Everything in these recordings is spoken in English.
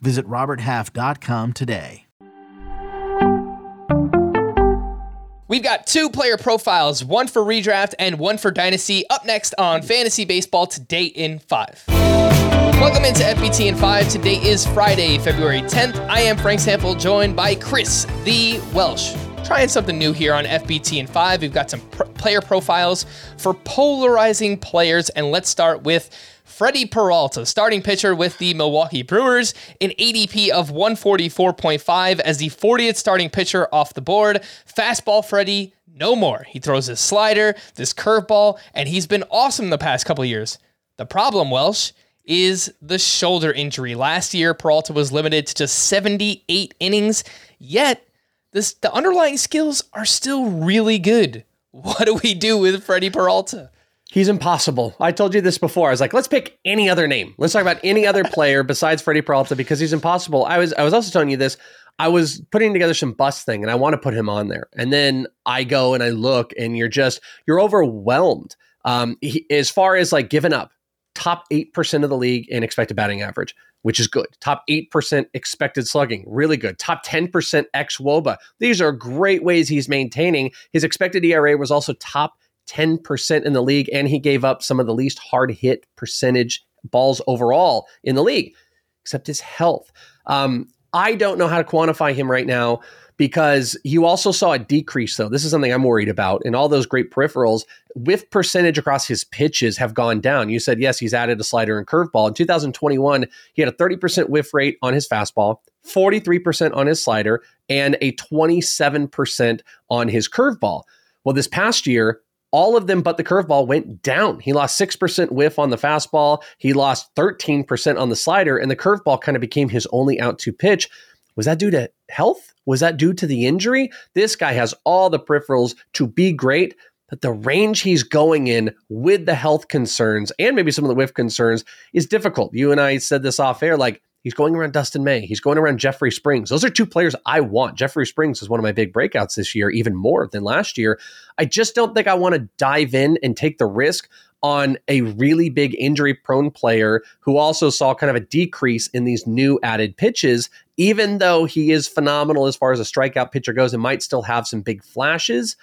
Visit RobertHalf.com today. We've got two player profiles, one for redraft and one for dynasty, up next on Fantasy Baseball Today in 5. Welcome into FBT in 5. Today is Friday, February 10th. I am Frank Stampfl, joined by Chris the Welsh. Trying something new here on FBT in 5. We've got some pr- player profiles for polarizing players, and let's start with Freddie Peralta, starting pitcher with the Milwaukee Brewers, an ADP of 144.5 as the 40th starting pitcher off the board. Fastball Freddie, no more. He throws his slider, this curveball, and he's been awesome the past couple years. The problem, Welsh, is the shoulder injury. Last year, Peralta was limited to just 78 innings, yet this the underlying skills are still really good. What do we do with Freddie Peralta? He's impossible. I told you this before. I was like, let's pick any other name. Let's talk about any other player besides Freddie Peralta because he's impossible. I was I was also telling you this. I was putting together some bus thing and I want to put him on there. And then I go and I look and you're just you're overwhelmed. Um, he, as far as like giving up, top 8% of the league in expected batting average, which is good. Top 8% expected slugging, really good. Top 10% xwOBA. These are great ways he's maintaining. His expected ERA was also top 10% in the league, and he gave up some of the least hard hit percentage balls overall in the league, except his health. Um, I don't know how to quantify him right now because you also saw a decrease, though. This is something I'm worried about. And all those great peripherals, whiff percentage across his pitches have gone down. You said, yes, he's added a slider and curveball. In 2021, he had a 30% whiff rate on his fastball, 43% on his slider, and a 27% on his curveball. Well, this past year, all of them but the curveball went down. He lost 6% whiff on the fastball. He lost 13% on the slider, and the curveball kind of became his only out to pitch. Was that due to health? Was that due to the injury? This guy has all the peripherals to be great, but the range he's going in with the health concerns and maybe some of the whiff concerns is difficult. You and I said this off air like, He's going around Dustin May. He's going around Jeffrey Springs. Those are two players I want. Jeffrey Springs is one of my big breakouts this year, even more than last year. I just don't think I want to dive in and take the risk on a really big injury prone player who also saw kind of a decrease in these new added pitches, even though he is phenomenal as far as a strikeout pitcher goes and might still have some big flashes.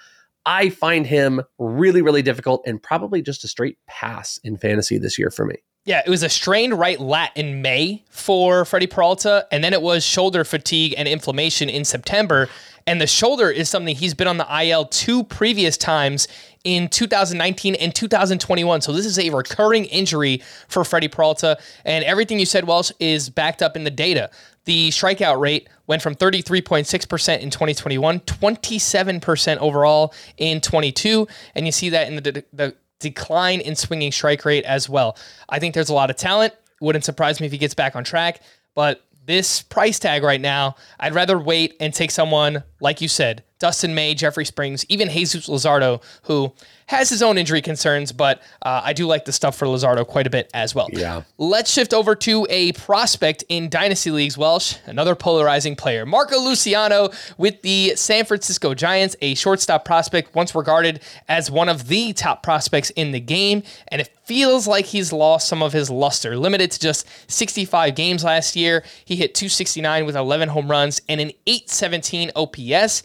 I find him really, really difficult and probably just a straight pass in fantasy this year for me. Yeah, it was a strained right lat in May for Freddie Peralta, and then it was shoulder fatigue and inflammation in September. And the shoulder is something he's been on the IL two previous times in 2019 and 2021. So this is a recurring injury for Freddie Peralta. And everything you said, Welsh, is backed up in the data. The strikeout rate went from 33.6% in 2021, 27% overall in 22. And you see that in the, the decline in swinging strike rate as well. I think there's a lot of talent. Wouldn't surprise me if he gets back on track, but this price tag right now, I'd rather wait and take someone, like you said, Dustin May, Jeffrey Springs, even Jesus Luzardo, who has his own injury concerns, but uh, I do like the stuff for Luzardo quite a bit as well. Yeah. Let's shift over to a prospect in Dynasty Leagues, Welsh, another polarizing player. Marco Luciano with the San Francisco Giants, a shortstop prospect, once regarded as one of the top prospects in the game, and it feels like he's lost some of his luster. Limited to just 65 games last year, he hit 269 with 11 home runs and an 817 OPS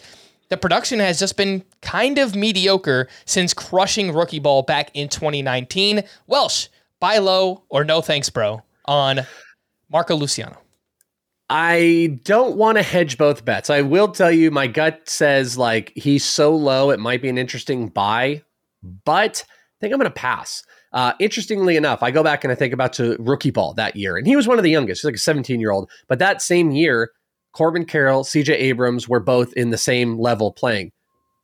the production has just been kind of mediocre since crushing rookie ball back in 2019. Welsh, buy low or no thanks, bro, on Marco Luciano. I don't want to hedge both bets. I will tell you, my gut says like he's so low, it might be an interesting buy, but I think I'm going to pass. Uh, interestingly enough, I go back and I think about to rookie ball that year, and he was one of the youngest, he's like a 17 year old. But that same year, Corbin Carroll, CJ Abrams were both in the same level playing.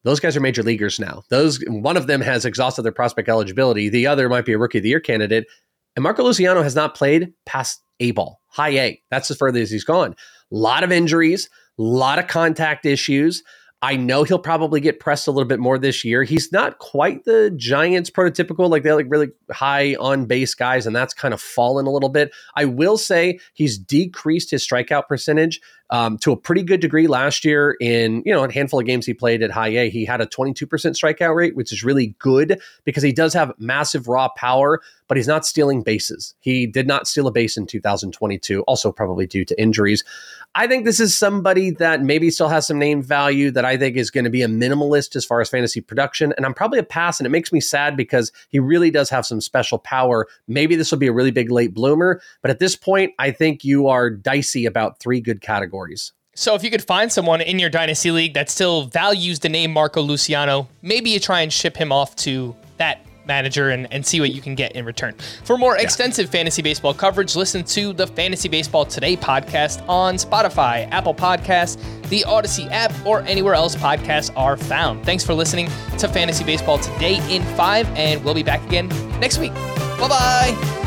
Those guys are major leaguers now. Those one of them has exhausted their prospect eligibility. The other might be a rookie of the year candidate. And Marco Luciano has not played past A ball, high A. That's as further as he's gone. A lot of injuries, a lot of contact issues. I know he'll probably get pressed a little bit more this year. He's not quite the Giants prototypical, like they're like really high on base guys, and that's kind of fallen a little bit. I will say he's decreased his strikeout percentage um, to a pretty good degree last year in you know a handful of games he played at high A. He had a 22% strikeout rate, which is really good because he does have massive raw power, but he's not stealing bases. He did not steal a base in 2022, also probably due to injuries. I think this is somebody that maybe still has some name value that I think is going to be a minimalist as far as fantasy production. And I'm probably a pass, and it makes me sad because he really does have some special power. Maybe this will be a really big late bloomer, but at this point, I think you are dicey about three good categories categories. So if you could find someone in your dynasty league that still values the name Marco Luciano, maybe you try and ship him off to that manager and, and see what you can get in return. For more yeah. extensive fantasy baseball coverage, listen to the Fantasy Baseball Today podcast on Spotify, Apple Podcasts, the Odyssey app, or anywhere else podcasts are found. Thanks for listening to Fantasy Baseball Today in 5, and we'll be back again next week. Bye bye.